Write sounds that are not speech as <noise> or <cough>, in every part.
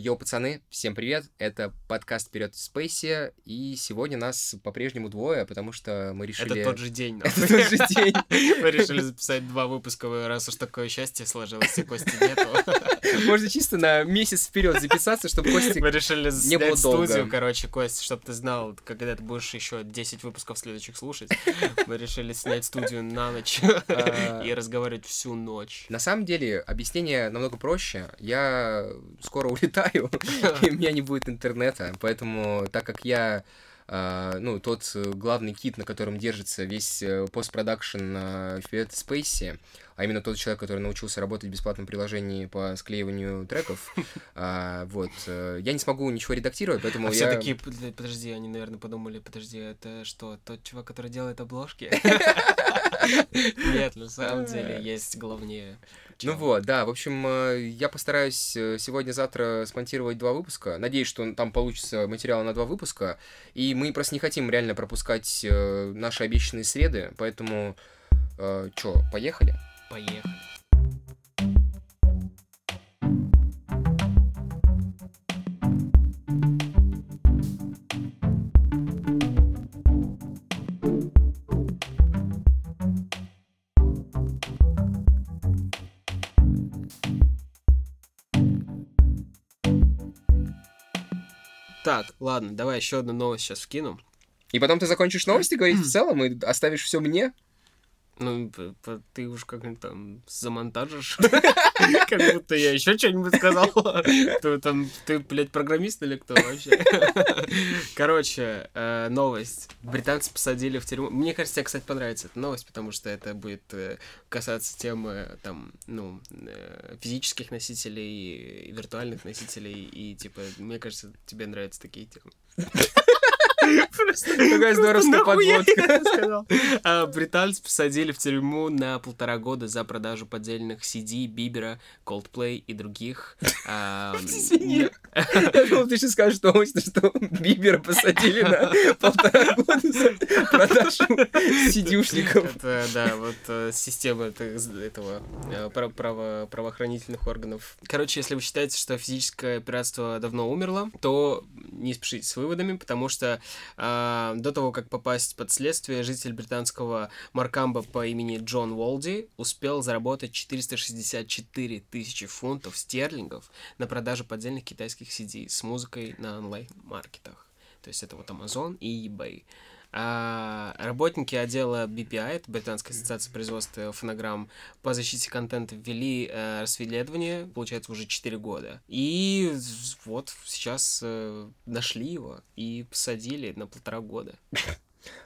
Йоу, пацаны, всем привет! Это подкаст «Вперед в Спейсе», и сегодня нас по-прежнему двое, потому что мы решили... Это тот же день. <laughs> Это тот же день. <laughs> Мы решили записать два выпуска, раз уж такое счастье сложилось, и Кости нету. <laughs> Можно чисто на месяц вперед записаться, чтобы Костик Мы решили не было долго. студию, короче, Кость, чтобы ты знал, когда ты будешь еще 10 выпусков следующих слушать, мы решили снять студию на ночь А. и разговаривать всю ночь. На самом деле, объяснение намного проще. Я скоро улетаю, <laughs> и у меня не будет интернета, поэтому, так как я а, ну, тот главный кит, на котором держится весь э, постпродакшн на Fiat Space, а именно тот человек, который научился работать в бесплатном приложении по склеиванию треков, <laughs> а, вот, э, я не смогу ничего редактировать, поэтому А я... все такие, «Под- подожди, они, наверное, подумали, подожди, это что, тот чувак, который делает обложки? <laughs> Нет, на самом деле есть главнее. Ну вот, да, в общем, э, я постараюсь э, сегодня-завтра смонтировать два выпуска. Надеюсь, что там получится материал на два выпуска. И мы просто не хотим реально пропускать э, наши обещанные среды, поэтому... Чё, поехали? Поехали. Так, ладно, давай еще одну новость сейчас вкину. И потом ты закончишь новости говорить в целом и оставишь все мне? Ну, ты уж как-нибудь там замонтажишь. <laughs> Как будто я еще что-нибудь сказал. <laughs> Ты там, ты, блядь, программист или кто вообще? <laughs> Короче, э, новость. Британцы посадили в тюрьму. Мне кажется, тебе, кстати, понравится эта новость, потому что это будет э, касаться темы, там, ну, э, физических носителей, виртуальных носителей, и, типа, мне кажется, тебе нравятся такие темы. Какая здоровская подводка. А, Британцев посадили в тюрьму на полтора года за продажу поддельных CD Бибера, Coldplay и других. а. Я думал, <laughs> ты сейчас скажешь что Бибера посадили на полтора года за продажу. Это, да, вот э, система это- этого э, право- право- правоохранительных органов. Короче, если вы считаете, что физическое пиратство давно умерло, то не спешите с выводами, потому что а, до того, как попасть под следствие, житель британского Маркамба по имени Джон Уолди успел заработать 464 тысячи фунтов стерлингов на продаже поддельных китайских CD с музыкой на онлайн-маркетах. То есть это вот Amazon и eBay. А работники отдела BPI, это Британская ассоциация производства фонограмм по защите контента, ввели э, расследование, получается, уже 4 года. И вот сейчас э, нашли его и посадили на полтора года.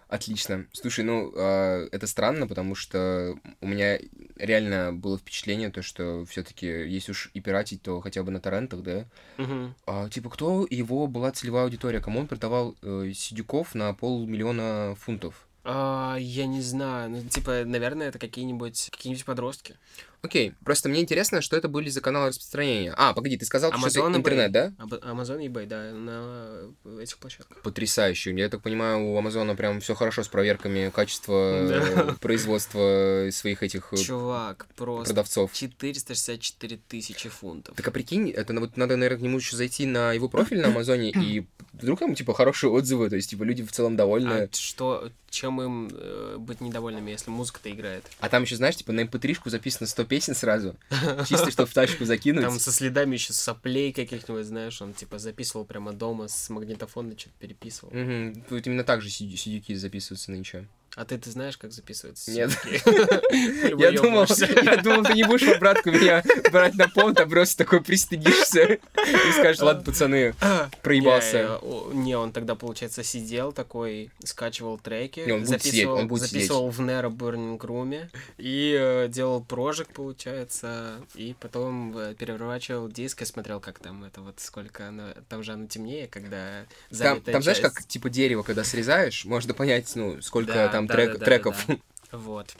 Отлично. Слушай, ну, а, это странно, потому что у меня реально было впечатление, то, что все-таки, если уж и пиратить, то хотя бы на торрентах, да? Мгм. А, типа, кто его была целевая аудитория? Кому он продавал э, сидюков на полмиллиона фунтов? А, я не знаю, ну, типа, наверное, это какие-нибудь какие-нибудь подростки. Окей, просто мне интересно, что это были за каналы распространения. А, погоди, ты сказал, что Amazon это и интернет, да? Amazon и eBay, да, на этих площадках. Потрясающе. Я так понимаю, у Амазона прям все хорошо с проверками качества Да. э, производства своих этих э, Чувак, просто продавцов. 464 тысячи фунтов. Так а прикинь, это на- вот надо, наверное, к нему еще зайти на его профиль на Амазоне, и вдруг там, типа, хорошие отзывы, то есть, типа, люди в целом довольны. А что, чем им э, быть недовольными, если музыка-то играет? А там еще, знаешь, типа, на mp3-шку записано 100 песен сразу, <laughs> чисто, чтобы в тачку закинуть. Там со следами еще соплей каких-нибудь, знаешь, он типа записывал прямо дома с магнитофона, что-то переписывал. Мгм. Тут именно так же сидю- сидюки записываются нынче. А ты, ты знаешь, как записывается? Нет. <laughs> <laughs> Я думал, <laughs> я думал, ты не будешь, обратку меня брать на понт, а просто такой пристыдишься и скажешь, ладно, пацаны, проебался. Я, э, Не, он тогда, получается, сидел такой, скачивал треки, записывал, в Nero Burning Room и э, делал прожик, получается, и потом э, переворачивал диск и смотрел, как там это вот, сколько оно, там же оно темнее, когда Там, там знаешь, как, типа, дерево, когда срезаешь, можно понять, ну, сколько Да, там да, трек- да, да, да, треков. да. Вот.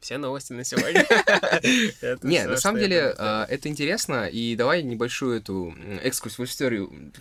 Все новости на сегодня. <laughs> Не, на самом деле, а, это интересно, и давай небольшую эту экскурс в историю.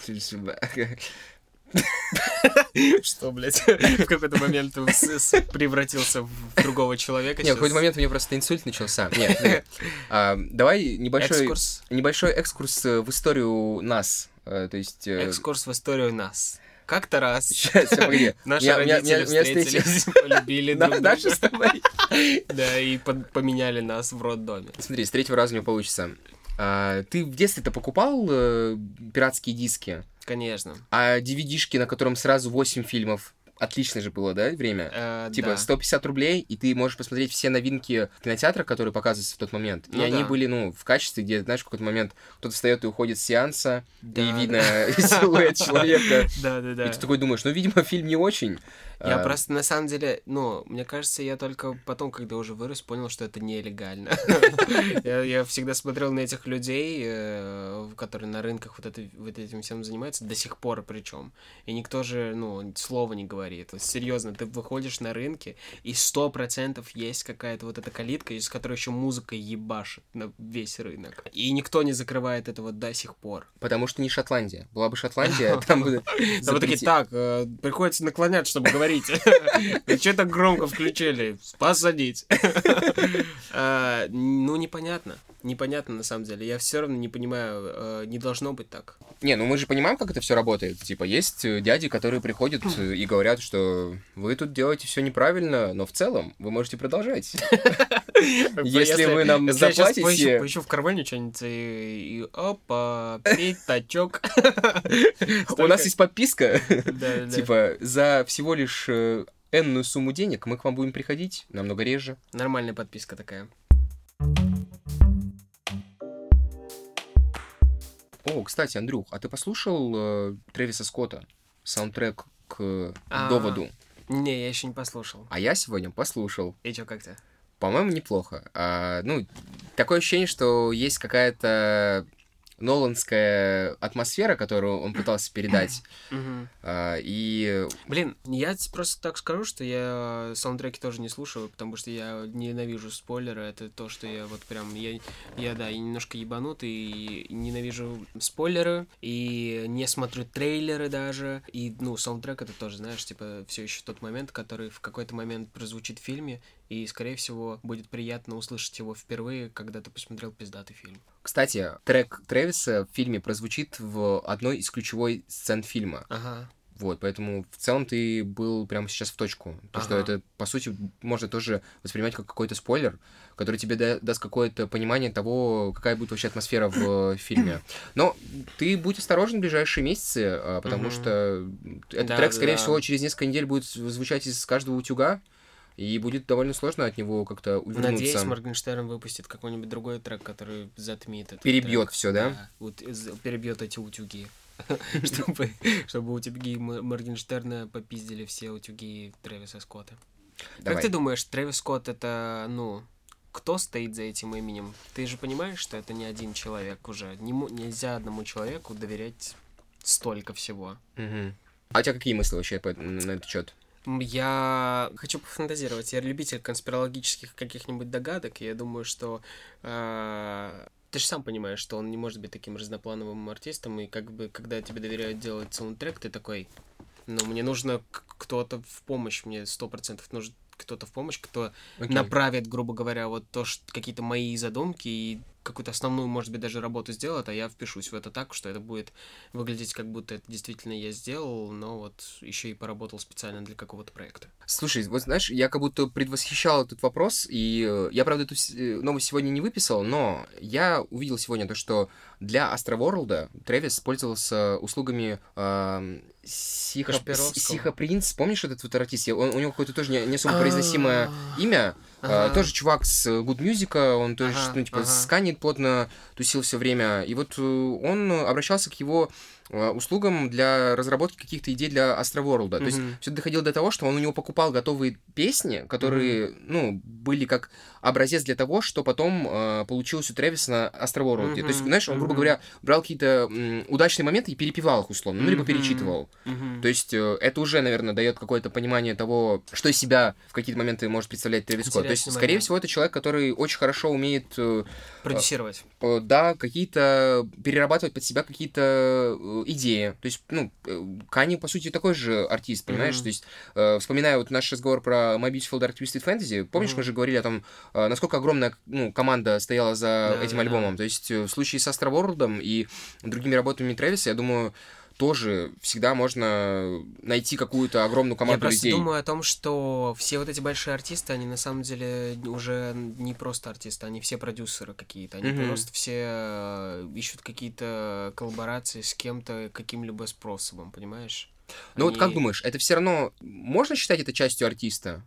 <laughs> Что, блядь, в какой-то момент превратился в другого человека? Нет, в какой-то момент у меня просто инсульт начался. Нет, а, давай небольшой небольшой экскурс в историю нас. Э, то есть... Э, экскурс в историю нас. Как-то раз. Сейчас, погоди. <laughs> Наши я, родители меня, встретились, <laughs> полюбили друг Наши с тобой. <laughs> Да, и поменяли нас в роддоме. Смотри, с третьего раза не получится. А, ты в детстве-то покупал э, пиратские диски? Конечно. А DVD-шки, на котором сразу 8 фильмов, отличное же было, да, время? Э, типа да. 150 рублей, и ты можешь посмотреть все новинки кинотеатра, которые показываются в тот момент. Ну, и да. они были, ну, в качестве, где, знаешь, в какой-то момент кто-то встает и уходит с сеанса, да, и видно <laughs> силуэт человека. <laughs> Да, да, да. И ты такой думаешь, ну, видимо, фильм не очень. Я а... просто, на самом деле, ну, мне кажется, я только потом, когда уже вырос, понял, что это нелегально. <laughs> Я всегда смотрел на этих людей, э, которые на рынках вот этим всем занимаются, до сих пор причем. И никто же, ну, слова не говорит. Серьезно, ты выходишь на рынке, и сто процентов есть какая-то вот эта калитка, из которой еще музыка ебашит на весь рынок. И никто не закрывает этого до сих пор. Потому что не Шотландия. Была бы Шотландия, <laughs> там бы... Там такие, так, э, приходится наклонять, чтобы говорить говорите? Что так громко включили? Посадить. А, ну, непонятно. Непонятно, на самом деле. Я все равно не понимаю, э, не должно быть так. Не, ну мы же понимаем, как это все работает. Типа, есть э, дяди, которые приходят и говорят, что вы тут делаете все неправильно, но в целом вы можете продолжать. <laughs> Если вы нам заплатите... Поищу в кармане что-нибудь и опа, пятачок. У нас есть подписка. <laughs> Типа, за всего лишь э, энную сумму денег мы к вам будем приходить намного реже. Нормальная подписка такая. О, кстати, Андрюх, а ты послушал э, Трэвиса Скотта? Саундтрек к а, доводу. Не, я еще не послушал. А я сегодня послушал. И что, как то По-моему, неплохо. А, ну, такое ощущение, что есть какая-то Ноланская атмосфера, которую он пытался передать. <clears throat> А, и... Блин, я просто так скажу, что я саундтреки тоже не слушаю, потому что я ненавижу спойлеры. Это то, что я вот прям... Я, я да, я немножко ебанутый, и ненавижу спойлеры, и не смотрю трейлеры даже. И, ну, саундтрек это тоже, знаешь, типа, все еще тот момент, который в какой-то момент прозвучит в фильме, и, скорее всего, будет приятно услышать его впервые, когда ты посмотрел пиздатый фильм. Кстати, трек Трэвиса в фильме прозвучит в одной из ключевой сцен фильма. Ага. Вот, поэтому в целом ты был прямо сейчас в точку. То, ага. что это, по сути, можно тоже воспринимать как какой-то спойлер, который тебе да- даст какое-то понимание того, какая будет вообще атмосфера в <coughs> фильме. Но ты будь осторожен в ближайшие месяцы, а, потому что этот трек, скорее всего, через несколько недель будет звучать из каждого утюга. И будет довольно сложно от него как-то увернуться. Надеюсь, Моргенштерн выпустит какой-нибудь другой трек, который затмит это. Перебьет все, да? да вот, перебьет эти утюги. <laughs> чтобы, чтобы утюги Моргенштерна попиздили все утюги Трэвиса Скотта. Как ты думаешь, Трэвис Скотт это, ну, кто стоит за этим именем? Ты же понимаешь, что это не один человек уже. Не, нельзя одному человеку доверять столько всего. Угу. А у тебя какие мысли вообще на этот счет? Я хочу пофантазировать. Я любитель конспирологических каких-нибудь догадок. И я думаю, что э, ты же сам понимаешь, что он не может быть таким разноплановым артистом. И как бы, когда тебе доверяют делать саундтрек, ты такой, ну, мне нужно кто-то в помощь, мне сто процентов нужен кто-то в помощь, кто okay. направит, грубо говоря, вот то, что какие-то мои задумки и какую-то основную, может быть, даже работу сделает, а я впишусь в это так, что это будет выглядеть, как будто это действительно я сделал, но вот еще и поработал специально для какого-то проекта. Слушай, вот знаешь, я как будто предвосхищал этот вопрос, и э, я, правда, эту э, новость сегодня не выписал, но я увидел сегодня то, что для Астроворлда Трэвис пользовался услугами э, Сиха, Сиха Принц, помнишь этот вот артист? Он, у него какое-то тоже не, не особо произносимое имя, Ага. тоже чувак с Good Music, он тоже, ага, ну, типа, ага. сканит плотно, тусил все время. И вот э, он обращался к его Э, услугам для разработки каких-то идей для Astroworld. Mm-hmm. То есть все доходило до того, что он у него покупал готовые песни, которые, mm-hmm. ну, были как образец для того, что потом э, получилось у Трэвиса на Astroworld. Mm-hmm. То есть, знаешь, он, грубо mm-hmm. говоря, брал какие-то м, удачные моменты и перепевал их условно, ну, либо перечитывал. Mm-hmm. То есть э, это уже, наверное, дает какое-то понимание того, что из себя в какие-то моменты может представлять Трэвис Скотт. То есть, скорее момент. всего, это человек, который очень хорошо умеет э, Продюсировать. э, да, какие-то перерабатывать под себя какие-то э, идеи. То есть, ну, э, Кани, по сути, такой же артист, понимаешь? Мгм. То есть, э, вспоминая вот наш разговор про My Beautiful Dark Twisted Fantasy, помнишь, Мгм. мы же говорили о том, э, насколько огромная ну, команда стояла за Да, этим да, альбомом. То есть, э, в случае с Astroworld и другими работами Трэвиса, я думаю, тоже всегда можно найти какую-то огромную Я команду просто людей. думаю о том, что все вот эти большие артисты, они на самом деле уже не просто артисты, они все продюсеры какие-то. Они Мгм. просто все э, ищут какие-то коллаборации с кем-то каким-либо способом, понимаешь? Ну вот как Они- думаешь, это все равно можно считать это частью артиста?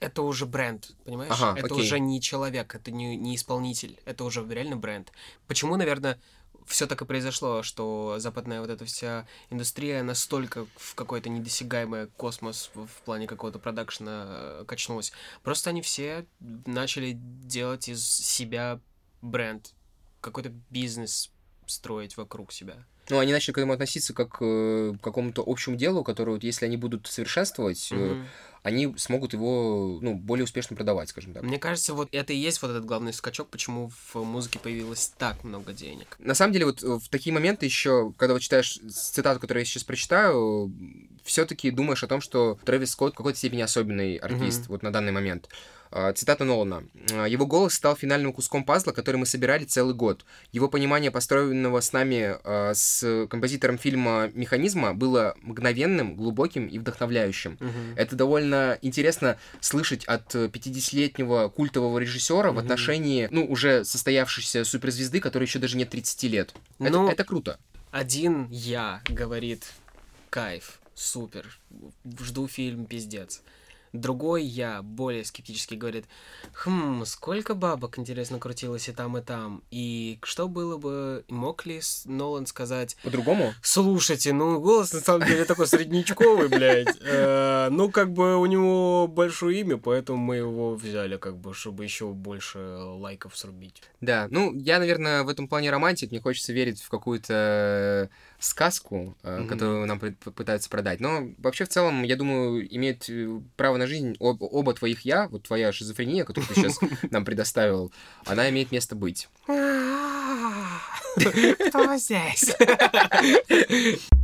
Это уже бренд, понимаешь? Ага, это окей. уже не человек, это не, не исполнитель, это уже реально бренд. Почему, наверное, все так и произошло, что западная вот эта вся индустрия настолько в какой-то недосягаемый космос в, плане какого-то продакшена э, качнулась. Просто они все начали делать из себя бренд, какой-то бизнес строить вокруг себя. Ну, они начали к этому относиться как э, к какому-то общему делу, которое, вот, если они будут совершенствовать, э, Мгм. они смогут его, ну, более успешно продавать, скажем так. Мне кажется, вот это и есть вот этот главный скачок, почему в музыке появилось так много денег. На самом деле, вот э, в такие моменты еще, когда вот читаешь цитату, которую я сейчас прочитаю, все-таки думаешь о том, что Трэвис Скотт в какой-то степени особенный артист Мгм. вот на данный момент. А, Цитата Нолана. «А, «Его голос стал финальным куском пазла, который мы собирали целый год. Его понимание построенного с нами а, с композитором фильма «Механизма» было мгновенным, глубоким и вдохновляющим. Мгм. Это довольно интересно слышать от э, 50-летнего культового режиссера в Мгм. отношении, ну, уже состоявшейся суперзвезды, которой еще даже нет 30 лет. Это, Ну, это круто. Один я говорит, кайф, супер, жду фильм, пиздец. Другой я, более скептически, говорит, хм, сколько бабок, интересно, крутилось и там, и там. И что было бы, мог ли с- Нолан сказать, По-другому? слушайте, ну, голос на самом деле такой среднячковый, блядь. Э, Ну, как бы у него большое имя, поэтому мы его взяли, как бы, чтобы еще больше лайков срубить. Да, ну, я, наверное, в этом плане романтик. Мне хочется верить в какую-то сказку, Мгм. которую нам пы- пытаются продать. Но вообще, в целом, я думаю, имеет э, право на жизнь об- оба твоих я, вот твоя шизофрения, которую ты сейчас <laughs> нам предоставил, она имеет место быть. <laughs> Кто здесь? <laughs>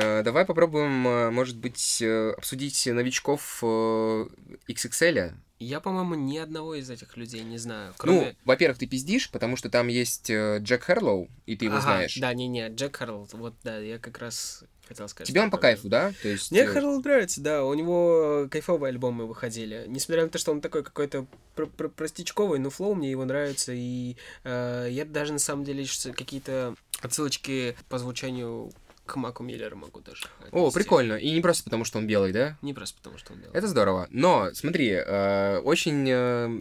Давай попробуем, э, может быть, э, обсудить новичков э, XXL. Я, по-моему, ни одного из этих людей не знаю. Ну, Кроме... во-первых, ты пиздишь, потому что там есть э, Джек Херлоу, и ты его Ага, знаешь. Да, не-не, Джек Харрелл, вот да, я как раз хотел сказать. Тебе он по кайфу, да? То есть, Мне э, Харрелл нравится, да, у него кайфовые альбомы выходили. Несмотря на то, что он такой какой-то пр- пр- простячковый, но флоу мне его нравится, и э, я даже на самом деле какие-то отсылочки по звучанию к Маку Миллеру могу даже. О, отнести. прикольно. И не просто потому, что он белый, да? Не просто потому, что он делал. Это здорово. Но, смотри, э, очень... э,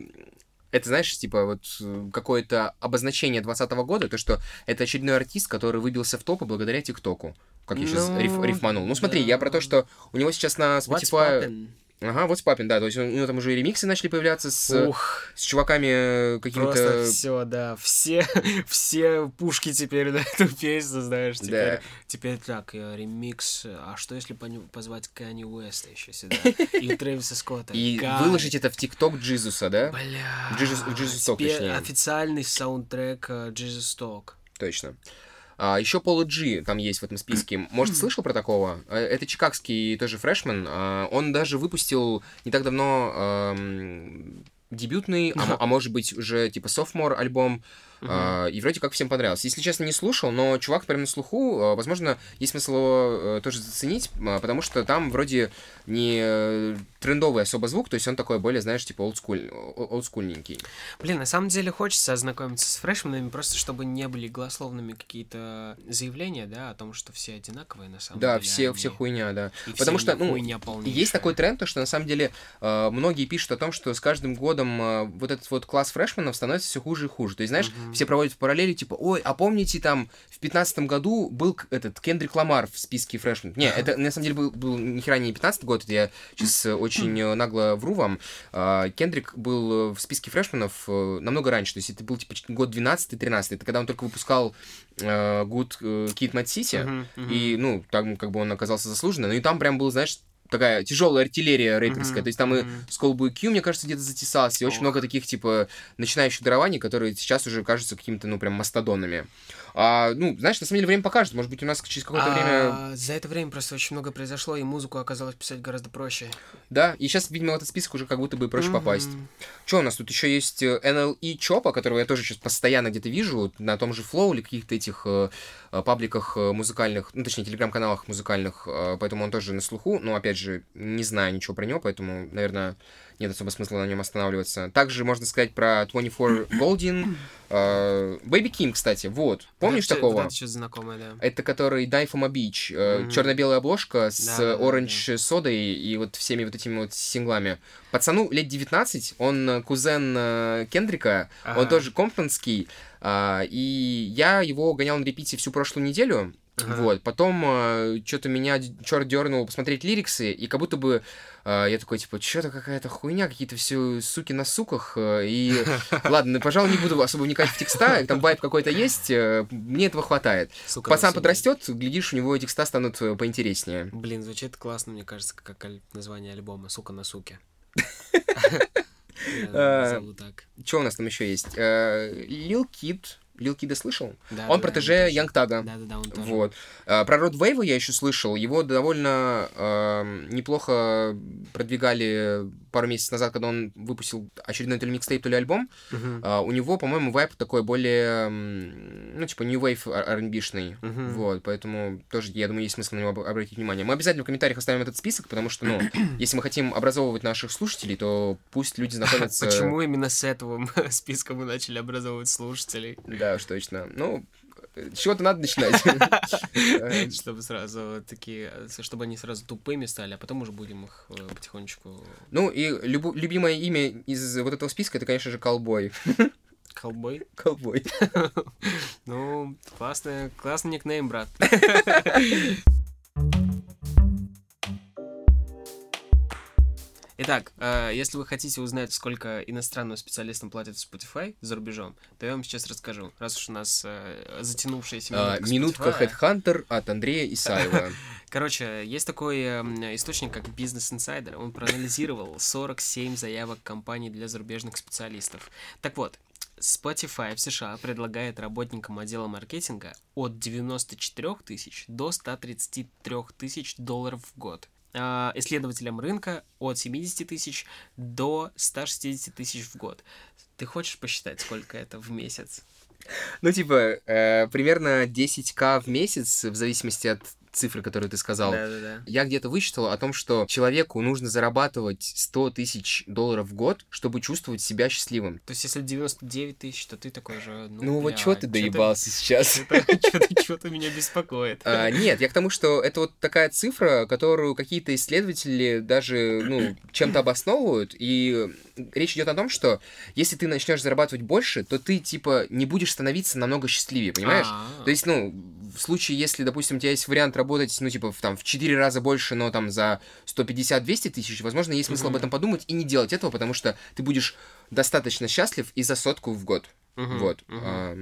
это, знаешь, типа вот э, какое-то обозначение 2020 года, то, что это очередной артист, который выбился в топы благодаря ТикТоку. Как я сейчас Ну, риф- рифманул. Ну, смотри, я про то, да. что у него сейчас на Spotify... Ага, вот Папин, да. То есть у него там уже и ремиксы начали появляться с, Ух, с чуваками э, Просто какими-то... все, да, все, <laughs> все пушки теперь на эту песню, знаешь, теперь, Да. теперь так, э, ремикс, а что если позвать Канни Уэста еще сюда, и <laughs> Трэвиса Скотта, И Кай. выложить это в ТикТок Джизуса, да? Бля, В теперь точнее. официальный саундтрек э, Jesus Talk. Точно. А, еще Пола Джи там есть в этом списке. Может, слышал про такого? Э, Это чикагский тоже фрешмен. А, Он даже выпустил не так давно эм, дебютный, а, а может быть уже типа софмор альбом. А, И вроде как всем понравился. Если честно, не слушал, но чувак прям на слуху, а, возможно, есть смысл его э, тоже заценить, а, потому что там вроде не трендовый особо звук, то есть он такой более, знаешь, типа олдскуль, олдскульненький. Блин, на самом деле хочется ознакомиться с фрешменами, просто чтобы не были голословными какие-то заявления, да, о том, что все одинаковые на самом Да, деле. все, они- все хуйня, да. и Потому все что, ну, есть такой тренд, то, что на самом деле многие пишут о том, что с каждым годом вот этот вот класс фрешменов становится все хуже и хуже. То есть, знаешь, Мгм. Все проводят параллели, типа, ой, а помните, там в пятнадцатом году был этот Кендрик Ламар в списке фрешменов. Не, это на самом деле был, был ни хера не 15 год, это я сейчас очень э, нагло вру вам. А, Кендрик был э, в списке фрешменов э, намного раньше, то есть это был типа год 12-13, это когда он только выпускал э, Good э, Kid Mad City, и, ну, там как бы он оказался заслуженно. Ну и там прям был, знаешь, такая тяжелая артиллерия рэперская. Мгм, То есть там и. Schoolboy Q, мне кажется, где-то затесался. И очень Ох. много таких, типа, начинающих дарований, которые сейчас уже кажутся какими-то, ну, прям мастодонами. А, ну, знаешь, на самом деле время покажет. Может быть, у нас через какое-то время... А, За это время просто очень много произошло, и музыку оказалось писать гораздо проще. Да, и сейчас, видимо, в этот список уже как будто бы проще Мгм. попасть. Что у нас тут еще есть э, NLE Чопа, которого я тоже сейчас постоянно где-то вижу на том же Flow или каких-то этих э, пабликах э, музыкальных, ну, точнее, телеграм-каналах музыкальных, э, поэтому он тоже на слуху, но, опять же, не знаю ничего про него, поэтому, наверное, нет особо смысла на нем останавливаться. Также можно сказать про 24 Golden, <coughs> э, Baby Kim, кстати, вот. Помнишь Вот это- такого? Это знакомое, да. Это который Die from a Beach, Мгм. черно-белая обложка с Да, да, да, оранж содой и вот всеми вот этими вот синглами. Пацану лет 19, он э, кузен э, Кендрика, он Ага. тоже компленский, а, и я его гонял на репите всю прошлую неделю. Ага. Вот, потом что-то меня черт дернул посмотреть лириксы, и как будто бы э, я такой, типа, что-то какая-то хуйня, какие-то все суки на суках, э, и <laughs> ладно, ну, пожалуй, не буду особо вникать в текста, там вайп какой-то есть, э, мне этого хватает. Сука, Пацан подрастет, глядишь, у него текста станут э, поинтереснее. Блин, звучит классно, мне кажется, как аль- название альбома «Сука на суке». <laughs> А. Что у нас там еще есть? Лил Кид. Лил Кида слышал? Да, Он да, протеже да, Янгтага. Да-да-да, он тоже. Вот. А, Про Род Вейва я еще слышал. Его довольно эм, неплохо продвигали пару месяцев назад, когда он выпустил очередной то ли микстейп, то ли альбом. Мгм. А, у него, по-моему, вайп такой более, ну, типа, New Wave R&B-шный. Мгм. Вот, поэтому тоже, я думаю, есть смысл на него об- обратить внимание. Мы обязательно в комментариях оставим этот список, потому что, ну, <clears throat> если мы хотим образовывать наших слушателей, то пусть люди <laughs> знакомятся... Почему именно с этого <laughs> списка мы начали образовывать слушателей? Да, уж точно. Ну, с чего-то надо начинать. <laughs> Чтобы сразу такие, чтобы они сразу тупыми стали, а потом уже будем их э, потихонечку... Ну, и любимое имя из вот этого списка, это, конечно же, Колбой. <laughs> Колбой? Колбой. <laughs> Ну, классный, классный никнейм, брат. Итак, э, если вы хотите узнать, сколько иностранным специалистам платят в Spotify за рубежом, то я вам сейчас расскажу. Раз уж у нас э, затянувшаяся А, минутка Минутка Spotify. Headhunter от Андрея Исаева. <laughs> Короче, есть такой эм, источник, как Business Insider. Он проанализировал 47 заявок компаний для зарубежных специалистов. Так вот, Spotify в США предлагает работникам отдела маркетинга от 94 тысяч до 133 тысяч долларов в год. А, Исследователям рынка от 70 тысяч до 160 тысяч в год. Ты хочешь посчитать, сколько это в месяц? Ну, типа, э, примерно 10к в месяц, в зависимости от цифры, которую ты сказал. Да-да-да. Я где-то вычитал о том, что человеку нужно зарабатывать 100 тысяч долларов в год, чтобы чувствовать себя счастливым. То есть, если 99 тысяч, то ты такой же... Ну, Ну, вот бля, что ты доебался сейчас? <laughs> Что-то, что-то меня беспокоит. А, нет, я к тому, что это вот такая цифра, которую какие-то исследователи даже, ну, чем-то обосновывают, и речь идет о том, что если ты начнешь зарабатывать больше, то ты, типа, не будешь становиться намного счастливее, понимаешь? А, То есть, ну, в случае, если, допустим, у тебя есть вариант работать, ну, типа, в, там, в 4 раза больше, но там за 150-200 тысяч, возможно, есть смысл об Мгм. этом подумать и не делать этого, потому что ты будешь достаточно счастлив и за сотку в год. мгм, Вот. мгм. А,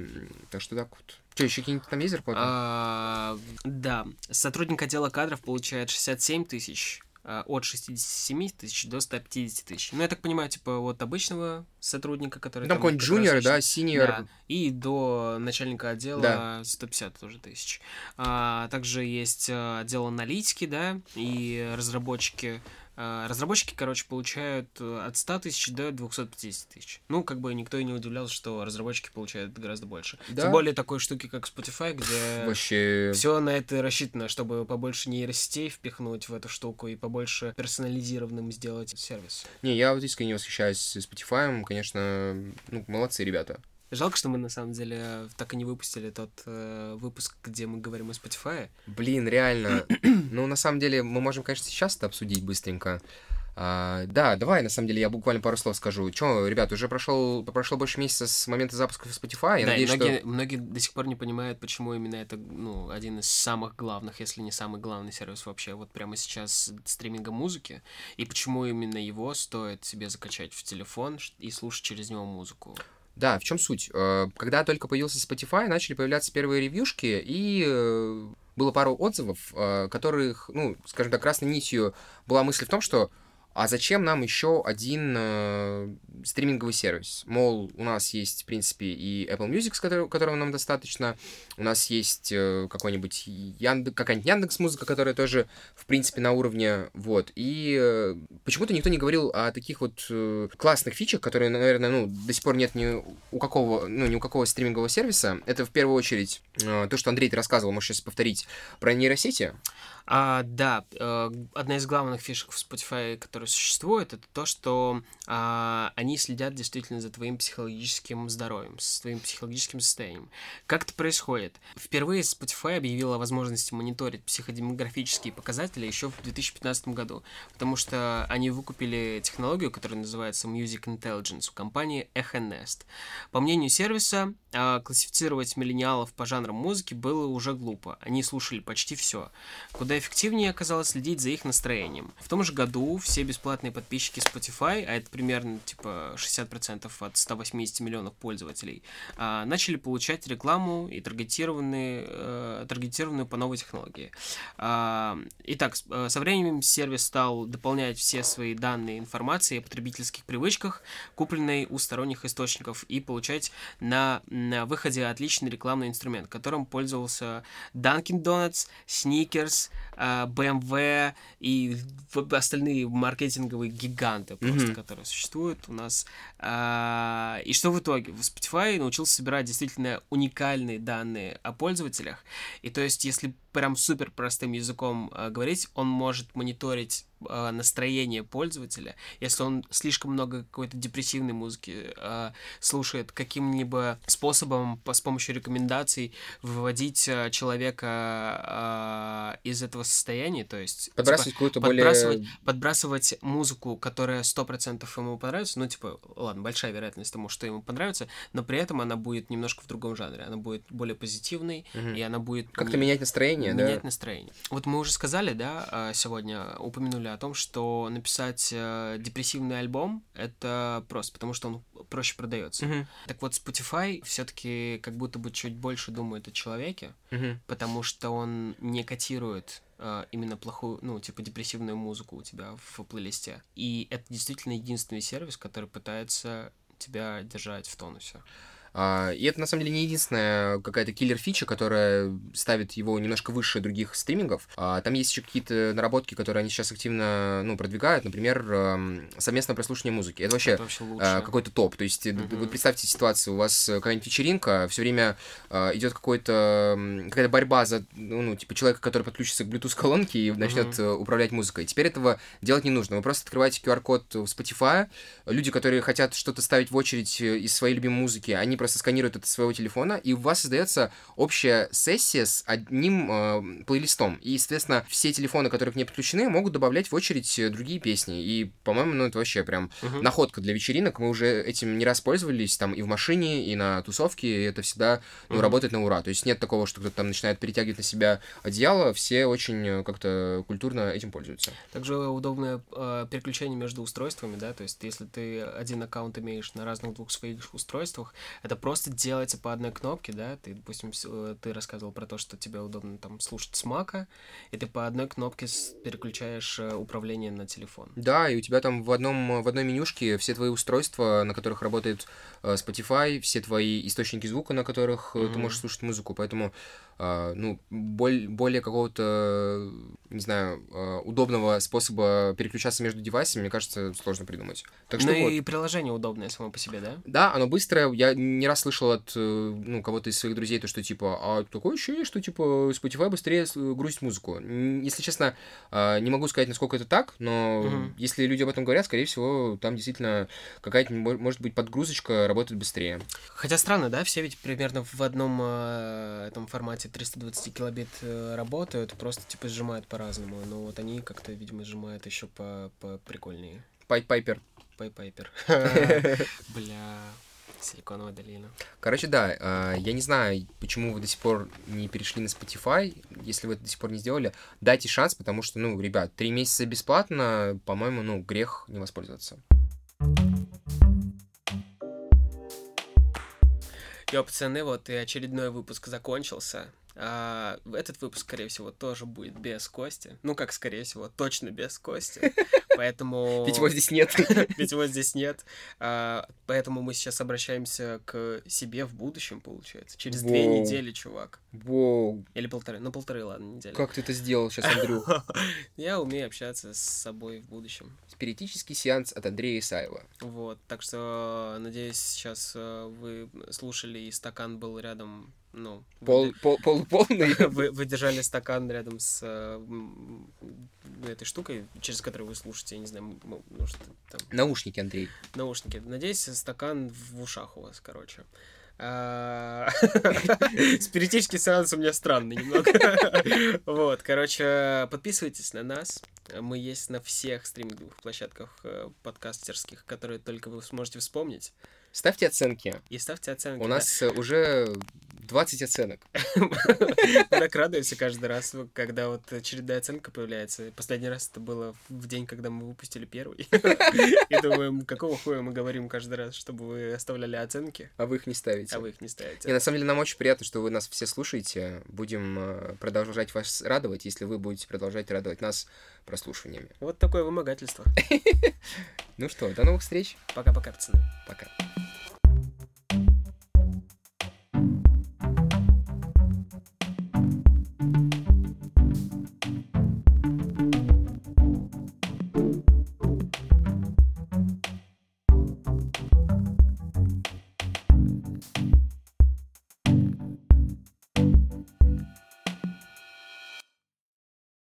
так что так вот. Что, еще какие-нибудь там есть зарплаты? А, Да, сотрудник отдела кадров получает 67 тысяч, от 67 тысяч до 150 тысяч. Ну, я так понимаю, типа, от обычного сотрудника, который... там какой-нибудь джуниор, да, синьор. Да, и до начальника отдела Да. 150 тоже тысяч. А, также есть а, отдел аналитики, да, и разработчики. А, разработчики, короче, получают э, от 100 тысяч до 250 тысяч. Ну, как бы никто и не удивлялся, что разработчики получают гораздо больше. Да. Тем более такой штуки, как Spotify, где Вообще... все на это рассчитано, чтобы побольше нейросетей впихнуть в эту штуку и побольше персонализированным сделать сервис. Не, я вот искренне восхищаюсь Spotify, конечно, ну, молодцы ребята. Жалко, что мы на самом деле так и не выпустили тот э, выпуск, где мы говорим о Spotify. Блин, реально. <clears throat> ну, на самом деле, мы можем, конечно, сейчас это обсудить быстренько. А, да, давай, на самом деле, я буквально пару слов скажу. Чё, ребят, уже прошел, прошло больше месяца с момента запуска Spotify. Я да, надеюсь, многие, что... многие до сих пор не понимают, почему именно это ну, один из самых главных, если не самый главный сервис вообще вот прямо сейчас стриминга музыки, и почему именно его стоит себе закачать в телефон и слушать через него музыку. Да, в чем суть? Э, Когда только появился Spotify, начали появляться первые ревьюшки, и э, было пару отзывов, э, которых, ну, скажем так, красной нитью была мысль в том, что а зачем нам еще один э, стриминговый сервис? Мол, у нас есть, в принципе, и Apple Music, с которого, которого нам достаточно, у нас есть э, какой-нибудь Яндекс, какая-нибудь Яндекс Музыка, которая тоже, в принципе, на уровне, вот. И э, почему-то никто не говорил о таких вот э, классных фичах, которые, наверное, ну, до сих пор нет ни у какого, ну, ни у какого стримингового сервиса. Это, в первую очередь, э, то, что Андрей ты рассказывал, можешь сейчас повторить, про нейросети. А, да, э, одна из главных фишек в Spotify, которая существует, это то, что а, они следят действительно за твоим психологическим здоровьем, с твоим психологическим состоянием. Как это происходит? Впервые Spotify объявила о возможности мониторить психодемографические показатели еще в 2015 году, потому что они выкупили технологию, которая называется Music Intelligence у компании Echenest. По мнению сервиса, а, классифицировать миллениалов по жанрам музыки было уже глупо. Они слушали почти все. Куда эффективнее оказалось следить за их настроением. В том же году все бесплатные подписчики Spotify, а это примерно типа 60% от 180 миллионов пользователей, а, начали получать рекламу и таргетированные, э, таргетированную по новой технологии. А, итак, э, со временем сервис стал дополнять все свои данные информации о потребительских привычках, купленной у сторонних источников, и получать на на выходе отличный рекламный инструмент, которым пользовался Dunkin' Donuts, Snickers, BMW и остальные маркетинговые гиганты просто, mm-hmm. которые существуют у нас. А, и что в итоге? Spotify научился собирать действительно уникальные данные о пользователях. И то есть, если прям супер простым языком э, говорить, он может мониторить э, настроение пользователя. Если он слишком много какой-то депрессивной музыки э, слушает, каким-либо способом по, с помощью рекомендаций выводить э, человека э, из этого состояния, то есть подбрасывать типа, какую-то подбрасывать, более... подбрасывать музыку, которая сто процентов ему понравится, ну типа, ладно, большая вероятность тому, что ему понравится, но при этом она будет немножко в другом жанре, она будет более позитивной, угу. и она будет... Как-то менять настроение настроение, менять да? настроение. Вот мы уже сказали, да, а, сегодня упомянули о том, что написать э, депрессивный альбом это просто, потому что он проще продается. Угу. Так вот, Spotify все-таки как будто бы чуть больше думает о человеке, угу. потому что он не котирует э, именно плохую, ну, типа депрессивную музыку у тебя в плейлисте. И это действительно единственный сервис, который пытается тебя держать в тонусе. А, и это, на самом деле, не единственная какая-то киллер-фича, которая ставит его немножко выше других стримингов. А, там есть еще какие-то наработки, которые они сейчас активно ну, продвигают. Например, совместное прослушивание музыки. Это вообще, это вообще а, какой-то топ. То есть, mm-hmm. вы представьте ситуацию, у вас какая-нибудь вечеринка, все время идет какой-то какая-то борьба за, ну, ну, типа, человека, который подключится к Bluetooth-колонке и начнет mm-hmm. управлять музыкой. Теперь этого делать не нужно. Вы просто открываете QR-код в Spotify. Люди, которые хотят что-то ставить в очередь э, из своей любимой музыки, они просто сканирует это своего телефона, и у вас создается общая сессия с одним э, плейлистом. И, соответственно, все телефоны, которые к ней подключены, могут добавлять в очередь э, другие песни. И, по-моему, ну, это вообще прям uh-huh. находка для вечеринок. Мы уже этим не раз пользовались, там, и в машине, и на тусовке, и это всегда, ну, uh-huh. работает на ура. То есть нет такого, что кто-то там начинает перетягивать на себя одеяло, все очень э, как-то культурно этим пользуются. Также удобное э, переключение между устройствами, да, то есть если ты один аккаунт имеешь на разных двух своих устройствах, это просто делается по одной кнопке, да, ты, допустим, ты рассказывал про то, что тебе удобно там слушать с мака, и ты по одной кнопке переключаешь э, управление на телефон. Да, и у тебя там в одном в одной менюшке все твои устройства, на которых работает э, Spotify, все твои источники звука, на которых mm-hmm. ты можешь слушать музыку, поэтому ну, боль, более какого-то, не знаю, а, удобного способа переключаться между девайсами, мне кажется, сложно придумать. Так что ну вот. и приложение удобное само по себе, да? Да, оно быстрое. Я не раз слышал от э, ну, кого-то из своих друзей, то, что типа, а такое ощущение, что типа Spotify быстрее грузит музыку. Если честно, а, не могу сказать, насколько это так, но угу. если люди об этом говорят, скорее всего, там действительно какая-то, может быть, подгрузочка работает быстрее. Хотя странно, да, все ведь примерно в одном э, этом формате 320 килобит э, работают, просто типа сжимают по-разному. Но вот они как-то, видимо, сжимают еще по, по прикольнее. Пайпер. Пайпер. <laughs> <laughs> Бля. Силиконовая долина. Короче, да, а, я не знаю, почему вы до сих пор не перешли на Spotify. Если вы это до сих пор не сделали, дайте шанс, потому что, ну, ребят, три месяца бесплатно, по-моему, ну, грех не воспользоваться. Йо, пацаны, вот и очередной выпуск закончился. А, этот выпуск, скорее всего, тоже будет без Кости. Ну, как, скорее всего, точно без Кости. <laughs> Поэтому... Ведь его здесь нет. <laughs> Ведь его здесь нет. А, поэтому мы сейчас обращаемся к себе в будущем, получается. Через две недели, чувак. Воу, Или полторы. Ну, полторы, ладно, недели. как ты это сделал сейчас, Андрю? <laughs> Я умею общаться с собой в будущем. Спиритический сеанс от Андрея Исаева. Вот, так что, надеюсь, сейчас э, вы слушали, и стакан был рядом, ну... вы Пол, пол, полуполный. <laughs> вы, вы держали стакан рядом с э, этой штукой, через которую вы слушаете, я не знаю, м- может, там, Наушники, Андрей. наушники. Надеюсь, стакан в ушах у вас, короче. А, <laughs> Спиритический сеанс у меня странный немного. <laughs> Вот, короче, подписывайтесь на нас. Мы есть на всех стриминговых площадках э, подкастерских, которые только вы сможете вспомнить. Ставьте оценки. И ставьте оценки. У да. нас э, уже 20 оценок. Так радуемся каждый раз, когда вот очередная оценка появляется. Последний раз это было в день, когда мы выпустили первый. И думаем, какого хуя мы говорим каждый раз, чтобы вы оставляли оценки, А вы их не ставите. а вы их не И ставите. на самом деле нам очень приятно, что вы нас все слушаете. Будем э, продолжать вас радовать, если вы будете продолжать радовать нас прослушиваниями. Вот такое вымогательство. <laughs> Ну что, до новых встреч. Пока-пока, пацаны. Пока.